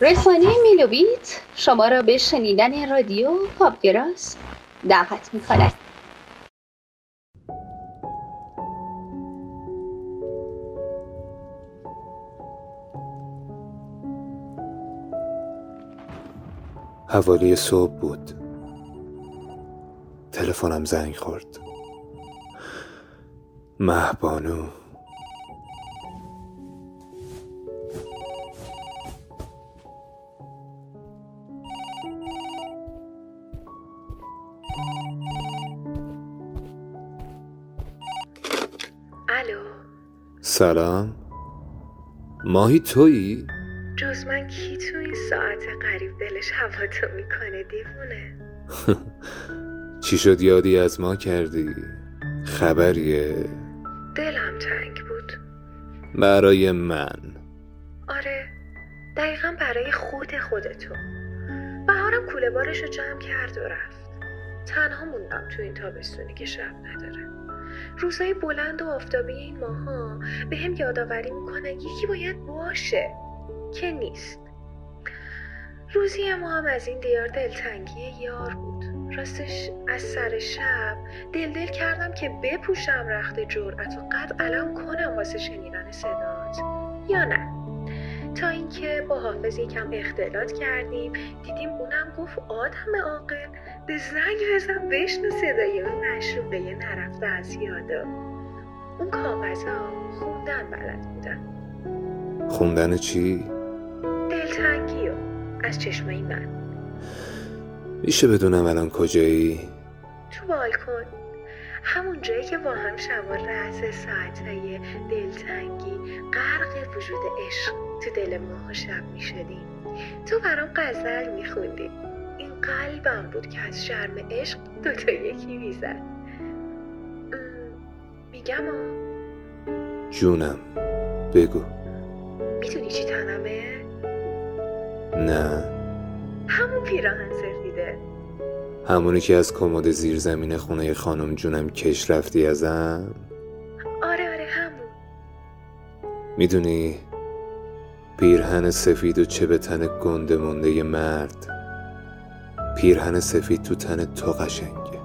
رسانه میلوبیت شما را به شنیدن رادیو پاپگراس دعوت می کند. حوالی صبح بود. تلفنم زنگ خورد. مهبانو سلام. ماهی تویی؟ جز من کی تو این ساعت قریب دلش هوا تو می‌کنه دیوونه. چی شد یادی از ما کردی؟ خبریه؟ دلم تنگ بود. برای من. آره دقیقا برای خود خودتو. بهارم کوله بارش رو جمع کرد و رفت. تنها موندم تو این تابستونی که شب نداره. روزای بلند و آفتابی این ماها به هم یادآوری می‌کنن یکی باید باشه که نیست. روزی ما هم از این دیار دلتنگی یار بود. راستش از سر شب دل دل کردم که بپوشم رخت جرأت و قد علم کنم واسه شنیدن صدات. یا نه؟ تا اینکه با حافظ یکم اختلاط کردیم دیدیم اونم گفت آدم عاقل به زنگ بزن بشنو صدای اون مشروقه نرفته از یادا. اون کاغذها خوندن بلد بودن. خوندن چی؟ دلتنگی و از چشمای من. میشه بدونم الان کجایی؟ تو بالکن. همون جایی که با هم شب و رأس ساعتهای دلتنگی غرق وجود عشق. تو دل ماه و شب می شدیم تو برام غزل می خوندی. این قلبم بود که از شرم عشق دوتا یکی می‌زد میگم آ جونم بگو. می‌دونی چی تنمه؟ نه. همون پیراهن سفیده همونی که از کمد زیر زمین خونه خانم جونم کش رفتی ازم؟ آره آره همون. می‌دونی؟ پیرهن سفید و چه به تن گنده مونده مرد. پیرهن سفید تو تن تو قشنگه.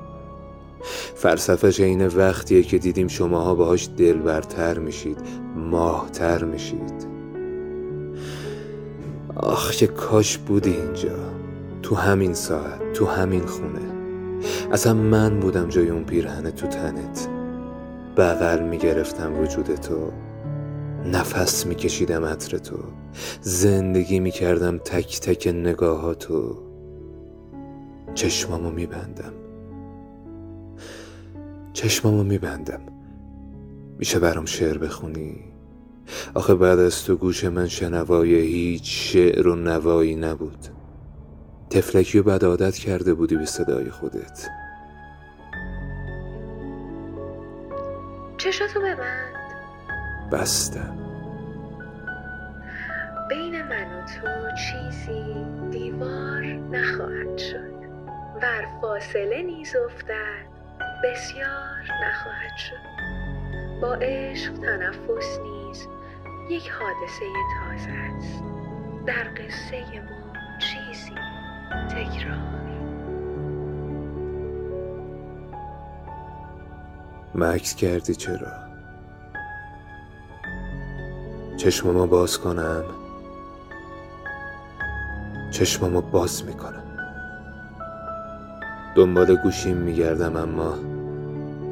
فلسفهش این وقتیه که دیدیم شماها باهاش دلبرتر میشید ماهتر میشید. آخ که کاش بودی اینجا. تو همین ساعت تو همین خونه. اصلا من بودم جای اون پیرهن تو تنت. بغل می‌گرفتم وجود تو. نفس میکشیدم عطر تو. زندگی می‌کردم تک تک نگاهاتو چشمامو میبندم. چشمامو میبندم. میشه برام شعر بخونی؟ آخه بعد از تو گوش من شنوای هیچ شعر و نوایی نبود. تفلکی و بد عادت کرده بودی به صدای خودت. چشاتو ببند. بستم. بین من و تو چیزی دیوار نخواهد شد. ور فاصله نیز افتد بسیار نخواهد شد. با عشق تنفس نیز یک حادثه تازه است. در قصه ما چیزی تکرار. مکس کردی چرا؟ چشمامو باز کنم. چشمامو باز می‌کنم. دنبال گوشیم میگردم اما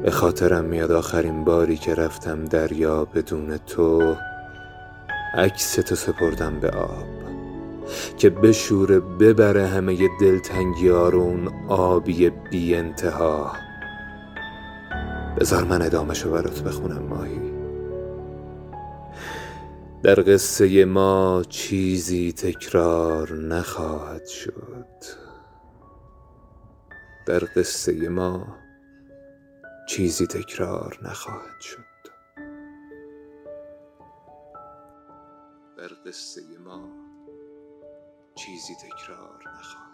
به خاطرم میاد آخرین باری که رفتم دریا بدون تو. عکس تو سپردم به آب که بشوره ببره همه دلتنگی اون آبی بی انتها. بذار من ادامشو برات بخونم ماهی. در قصه ما چیزی تکرار نخواهد شد. در قصه ما چیزی تکرار نخواهد شد. در قصه ما چیزی تکرار نخواهد